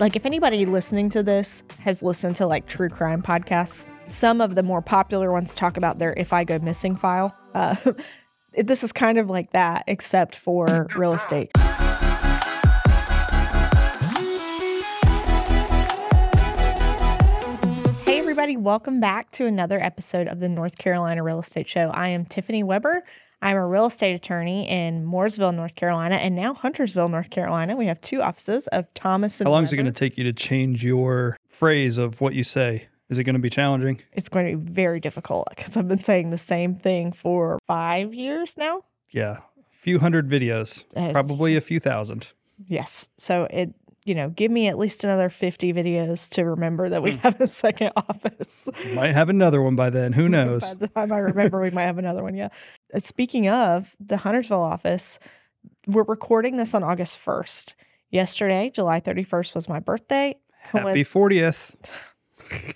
Like, if anybody listening to this has listened to like true crime podcasts, some of the more popular ones talk about their If I Go Missing file. Uh, this is kind of like that, except for real estate. Hey, everybody, welcome back to another episode of the North Carolina Real Estate Show. I am Tiffany Weber. I'm a real estate attorney in Mooresville, North Carolina, and now Huntersville, North Carolina. We have two offices of Thomas and How long is it going to take you to change your phrase of what you say? Is it going to be challenging? It's going to be very difficult because I've been saying the same thing for five years now. Yeah. A few hundred videos, probably a few thousand. Yes. So it, you know, give me at least another 50 videos to remember that we hmm. have a second office. Might have another one by then. Who knows? By the time I remember, we might have another one. Yeah. Uh, Speaking of the Huntersville office, we're recording this on August 1st. Yesterday, July 31st, was my birthday. Happy 40th.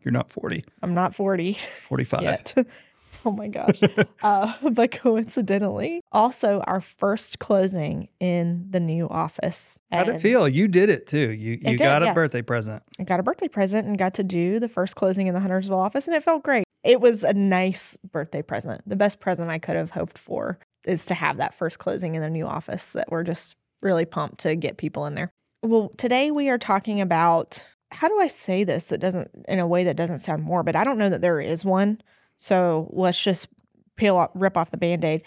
You're not 40, I'm not 40 45. yet. oh my gosh. uh, but coincidentally, also our first closing in the new office. How'd it feel? You did it too. You you did, got a yeah. birthday present. I got a birthday present and got to do the first closing in the Huntersville office, and it felt great. It was a nice birthday present. The best present I could have hoped for is to have that first closing in the new office that we're just really pumped to get people in there. Well, today we are talking about how do I say this that doesn't in a way that doesn't sound morbid. I don't know that there is one. So let's just peel off, rip off the band-aid.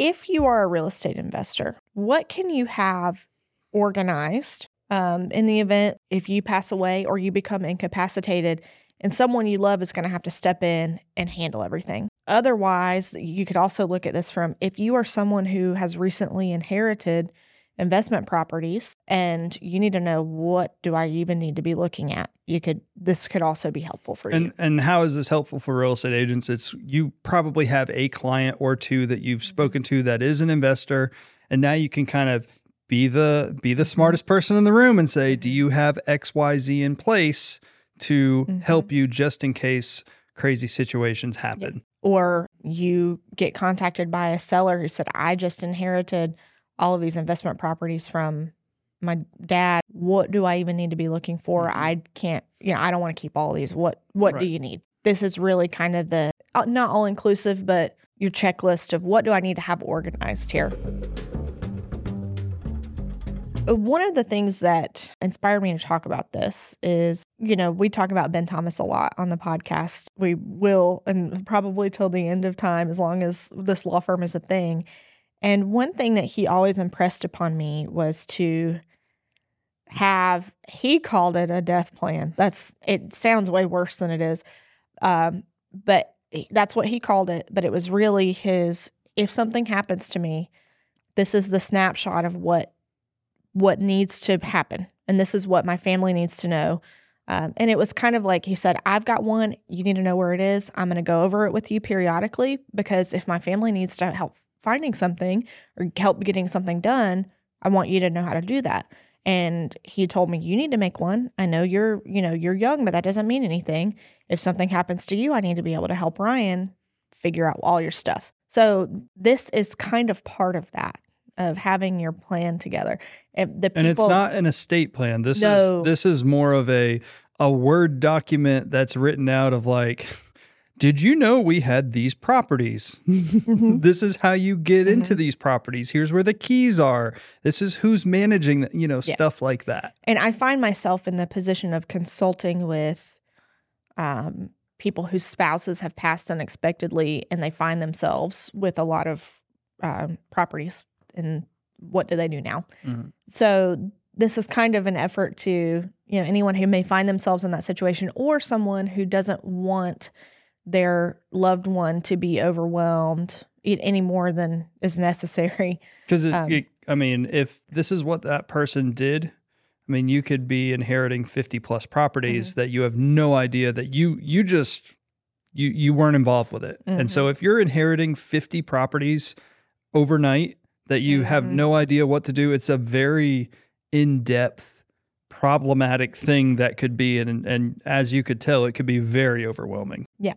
If you are a real estate investor, what can you have organized um, in the event if you pass away or you become incapacitated and someone you love is going to have to step in and handle everything. Otherwise, you could also look at this from if you are someone who has recently inherited investment properties and you need to know what do I even need to be looking at. You could this could also be helpful for you. And and how is this helpful for real estate agents? It's you probably have a client or two that you've mm-hmm. spoken to that is an investor, and now you can kind of be the be the smartest person in the room and say, "Do mm-hmm. you have X Y Z in place to Mhm. help you just in case crazy situations happen?" or you get contacted by a seller who said, I just inherited all of these investment properties from my dad. What do I even need to be looking for? Mhm. I can't, you know, I don't want to keep all these. What what do you need? This is really kind of the uh, not all inclusive, but your checklist of what do I need to have organized here. One of the things that inspired me to talk about this is, you know, we talk about Ben Thomas a lot on the podcast. We will, and probably till the end of time, as long as this law firm is a thing. And one thing that he always impressed upon me was to have, he called it a death plan. That's, it sounds way worse than it is. Um, but that's what he called it. But it was really his, if something happens to me, this is the snapshot of what what needs to happen and this is what my family needs to know. Um, and it was kind of like he said i've got one. You need to know where it is. I'm going to go over it with you periodically because if my family needs to help finding something or help getting something done i want you to know how to do that. And he told me you need to make one. I know you're you know you're young but that doesn't mean anything. If something happens to you i need to be able to help ryan figure out all your stuff. So this is kind of part of that of having your plan together people, And it's not an estate plan. This No. is this is more of a a word document that's written out of like did you know we had these properties? Mhm. this is how you get into Mm-hmm. these properties. Here's where the keys are. This is who's managing, the, you know, Yeah. stuff like that. and I find myself in the position of consulting with um, people whose spouses have passed unexpectedly, and they find themselves with a lot of um, properties. And what do they do now? Mhm. So this is kind of an effort to you know anyone who may find themselves in that situation, or someone who doesn't want their loved one to be overwhelmed any more than is necessary. Because Um, I mean, if this is what that person did, I mean, you could be inheriting 50 plus properties Mm-hmm. that you have no idea that you you just you you weren't involved with it. And Mm-hmm. so if you're inheriting 50 properties overnight that you have Mhm. no idea what to do, it's a very in-depth problematic thing that could be and and as you could tell it could be very overwhelming. Yeah,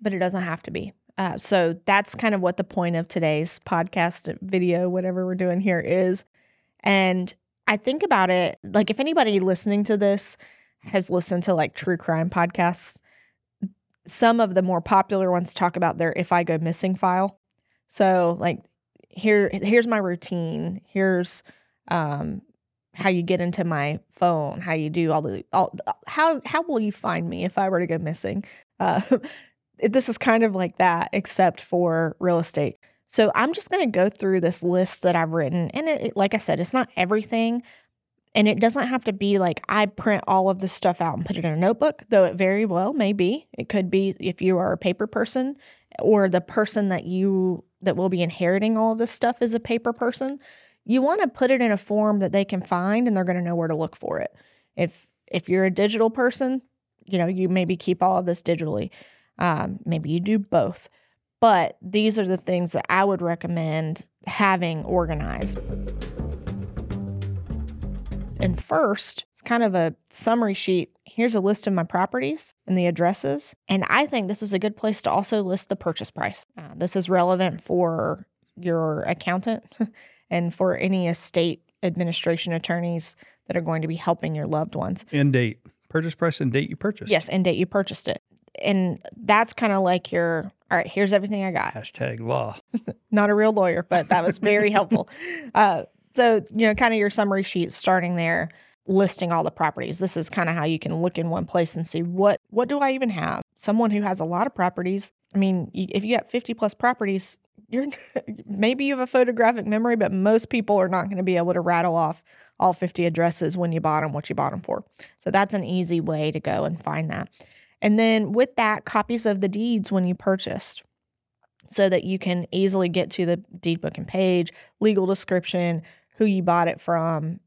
but it doesn't have to be. Uh, so that's kind of what the point of today's podcast video, whatever we're doing here, is. And I think about it like if anybody listening to this has listened to like true crime podcasts, some of the more popular ones talk about their if I go missing file. So like here here's my routine. Here's um how you get into my phone, how you do all the all how how will you find me if I were to go missing? Uh, this is kind of like that except for real estate. So I'm just going to go through this list that I've written and it, like I said it's not everything and it doesn't have to be like I print all of this stuff out and put it in a notebook, though it very well may be. It could be if you are a paper person or the person that you that will be inheriting all of this stuff is a paper person. You want to put it in a form that they can find and they're going to know where to look for it. If if you're a digital person, you know, you maybe keep all of this digitally. Um, maybe you do both. But these are the things that I would recommend having organized. And first, it's kind of a summary sheet. Here's a list of my properties and the addresses. And I think this is a good place to also list the purchase price. Uh, this is relevant for your accountant and for any estate administration attorneys that are going to be helping your loved ones. And date. Purchase price and date you purchased. Yes, and date you purchased it. And that's kind of like your, all right, here's everything I got. Hashtag law. Not a real lawyer, but that was very helpful. Uh, so, you know, kind of your summary sheet starting there, listing all the properties. This is kind of how you can look in one place and see what what do I even have? Someone who has a lot of properties. I mean, if you got 50 plus properties, you're maybe you have a photographic memory, but most people are not going to be able to rattle off all 50 addresses when you bought them, what you bought them for. So that's an easy way to go and find that. And then with that, copies of the deeds when you purchased so that you can easily get to the deed book and page, legal description, who you bought it from,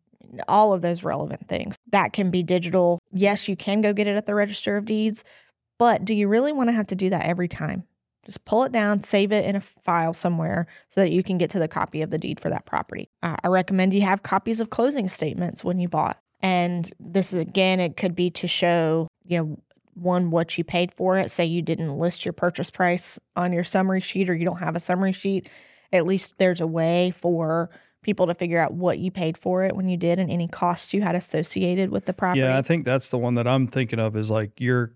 all of those relevant things. That can be digital. Yes, you can go get it at the Register of Deeds, but do you really want to have to do that every time? Just pull it down, save it in a file somewhere so that you can get to the copy of the deed for that property. Uh, I recommend you have copies of closing statements when you bought. And this is again, it could be to show, you know, one, what you paid for it. Say you didn't list your purchase price on your summary sheet or you don't have a summary sheet. At least there's a way for people to figure out what you paid for it when you did and any costs you had associated with the property. Yeah, I think that's the one that I'm thinking of is like your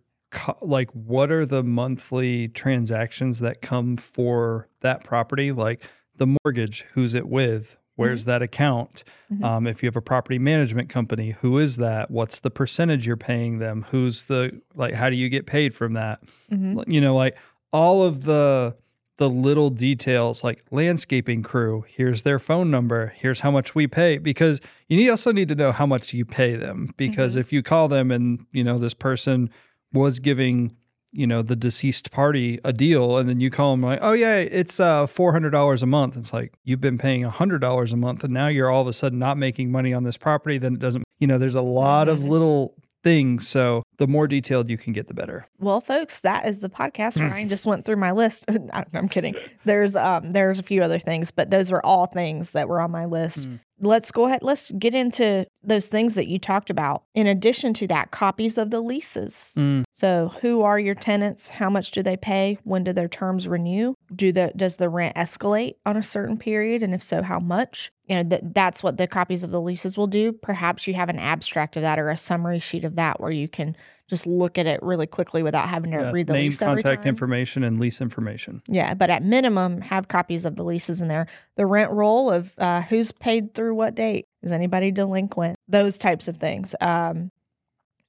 like what are the monthly transactions that come for that property like the mortgage who's it with where's mm-hmm. that account mm-hmm. um, if you have a property management company who is that what's the percentage you're paying them who's the like how do you get paid from that mm-hmm. you know like all of the the little details like landscaping crew here's their phone number here's how much we pay because you need also need to know how much you pay them because mm-hmm. if you call them and you know this person was giving you know the deceased party a deal and then you call them like oh yeah it's uh $400 a month it's like you've been paying $100 a month and now you're all of a sudden not making money on this property then it doesn't you know there's a lot of mm-hmm. little things so the more detailed you can get, the better. Well, folks, that is the podcast. Ryan just went through my list. I'm kidding. There's um there's a few other things, but those are all things that were on my list. Mm. Let's go ahead. Let's get into those things that you talked about. In addition to that, copies of the leases. Mm. So, who are your tenants? How much do they pay? When do their terms renew? Do the does the rent escalate on a certain period, and if so, how much? You know, th- that's what the copies of the leases will do. Perhaps you have an abstract of that or a summary sheet of that where you can just look at it really quickly without having to yeah, read the lease. name, lease contact information, and lease information. Yeah, but at minimum, have copies of the leases in there. The rent roll of uh, who's paid through what date. Is anybody delinquent? Those types of things. Um,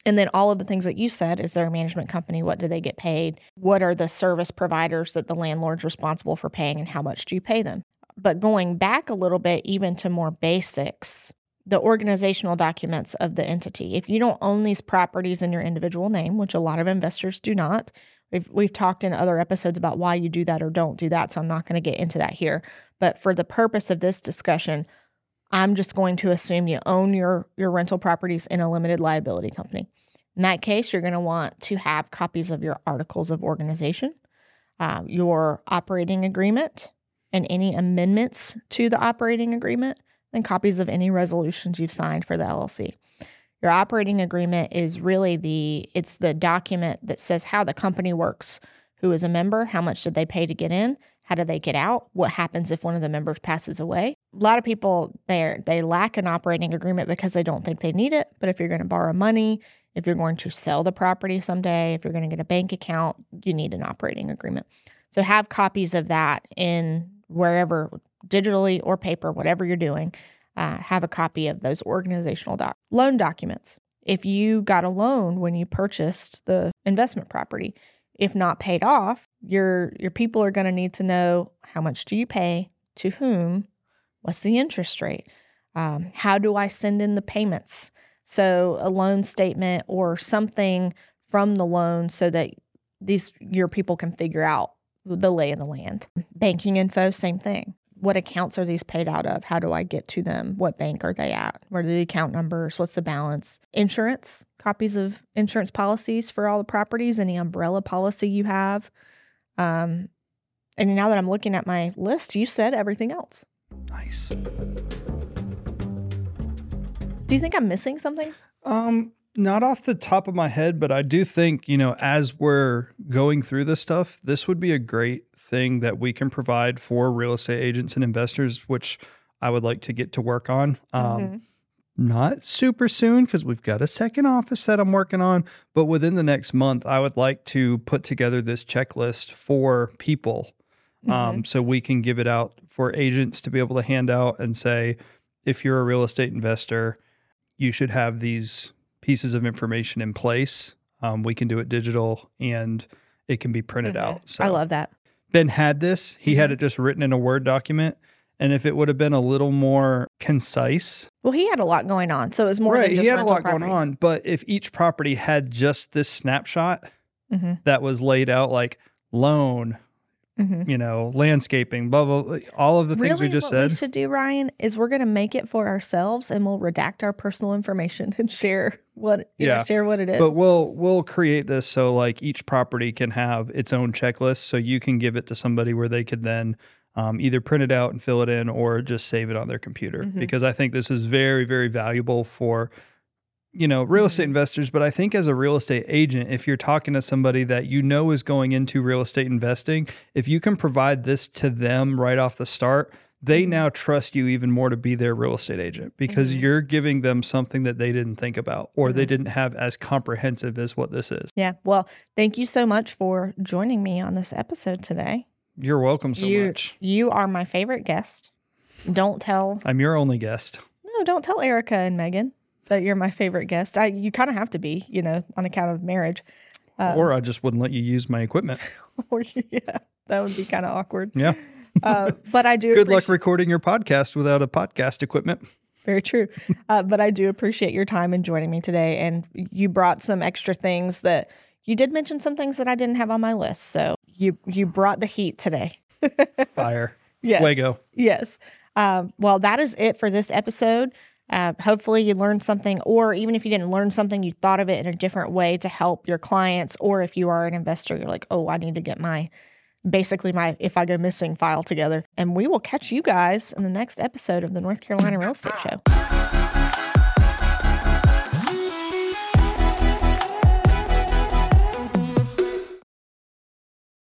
and then all of the things that you said is there a management company? What do they get paid? What are the service providers that the landlord's responsible for paying, and how much do you pay them? But going back a little bit, even to more basics, the organizational documents of the entity. If you don't own these properties in your individual name, which a lot of investors do not, we've, we've talked in other episodes about why you do that or don't do that. So I'm not going to get into that here. But for the purpose of this discussion, I'm just going to assume you own your, your rental properties in a limited liability company. In that case, you're going to want to have copies of your articles of organization, uh, your operating agreement, and any amendments to the operating agreement and copies of any resolutions you've signed for the LLC. Your operating agreement is really the it's the document that says how the company works, who is a member, how much did they pay to get in, How do they get out? What happens if one of the members passes away? A lot of people they they lack an operating agreement because they don't think they need it. But if you're going to borrow money, if you're going to sell the property someday, if you're going to get a bank account, you need an operating agreement. So have copies of that in wherever, digitally or paper, whatever you're doing. Uh, have a copy of those organizational doc- loan documents. If you got a loan when you purchased the investment property, if not paid off, your your people are going to need to know how much do you pay to whom, what's the interest rate, um, how do I send in the payments. So a loan statement or something from the loan so that these your people can figure out the lay of the land. Banking info, same thing. What accounts are these paid out of? How do I get to them? What bank are they at? What are the account numbers? What's the balance? Insurance, copies of insurance policies for all the properties, any umbrella policy you have. Um, and now that I'm looking at my list, you said everything else. Nice. Do you think I'm missing something? Um, not off the top of my head, but I do think, you know, as we're going through this stuff, this would be a great thing that we can provide for real estate agents and investors, which I would like to get to work on. Um, Mhm. Not super soon because we've got a second office that I'm working on, but within the next month, I would like to put together this checklist for people um, so we can give it out for agents to be able to hand out and say, if you're a real estate investor, you should have these pieces of information in place. Um, we can do it digital and it can be printed Mhm. out. So I love that. Ben had this. He had it just written in a Word document. And if it would have been a little more concise, Well, he had a lot going on, so it was more right? than just He had a lot going on. But if each property had just this snapshot Mhm, that was laid out, like loan, mhm. you know, landscaping, blah blah, blah all of the things really, we just what said. we should do, Ryan, is we're going to make it for ourselves, and we'll redact our personal information and share what you know, Yeah. share what it is. But we'll we'll create this so like each property can have its own checklist, so you can give it to somebody where they could then um, either print it out and fill it in, or just save it on their computer. Mhm. Because I think this is very very valuable for you know real estate Mhm. investors. But I think as a real estate agent, if you're talking to somebody that you know is going into real estate investing, if you can provide this to them right off the start. They Mhm. now trust you even more to be their real estate agent because Mhm. you're giving them something that they didn't think about or they Mhm. didn't have as comprehensive as what this is. yeah. Well, thank you so much for joining me on this episode today. You're welcome so you much. you are my favorite guest. Don't tell I'm your only guest. no, don't tell Erica and Megan that you're my favorite guest. I you kind of have to be, you know, on account of marriage. Uh, or I just wouldn't let you use my equipment. or yeah, that would be kind of awkward. Yeah. Uh, but I do Good luck recording your podcast without a podcast equipment. Very true. Uh, but I do appreciate your time and joining me today. And you brought some extra things that you did mention some things that I didn't have on my list. So you you brought the heat today. Fire. Yes. Fuego. Yes. Um, well, that is it for this episode. Uh, hopefully, you learned something, or even if you didn't learn something, you thought of it in a different way to help your clients. Or if you are an investor, you're like, oh, I need to get my basically my if I go missing file together. And we will catch you guys in the next episode of the North Carolina Real Estate Show.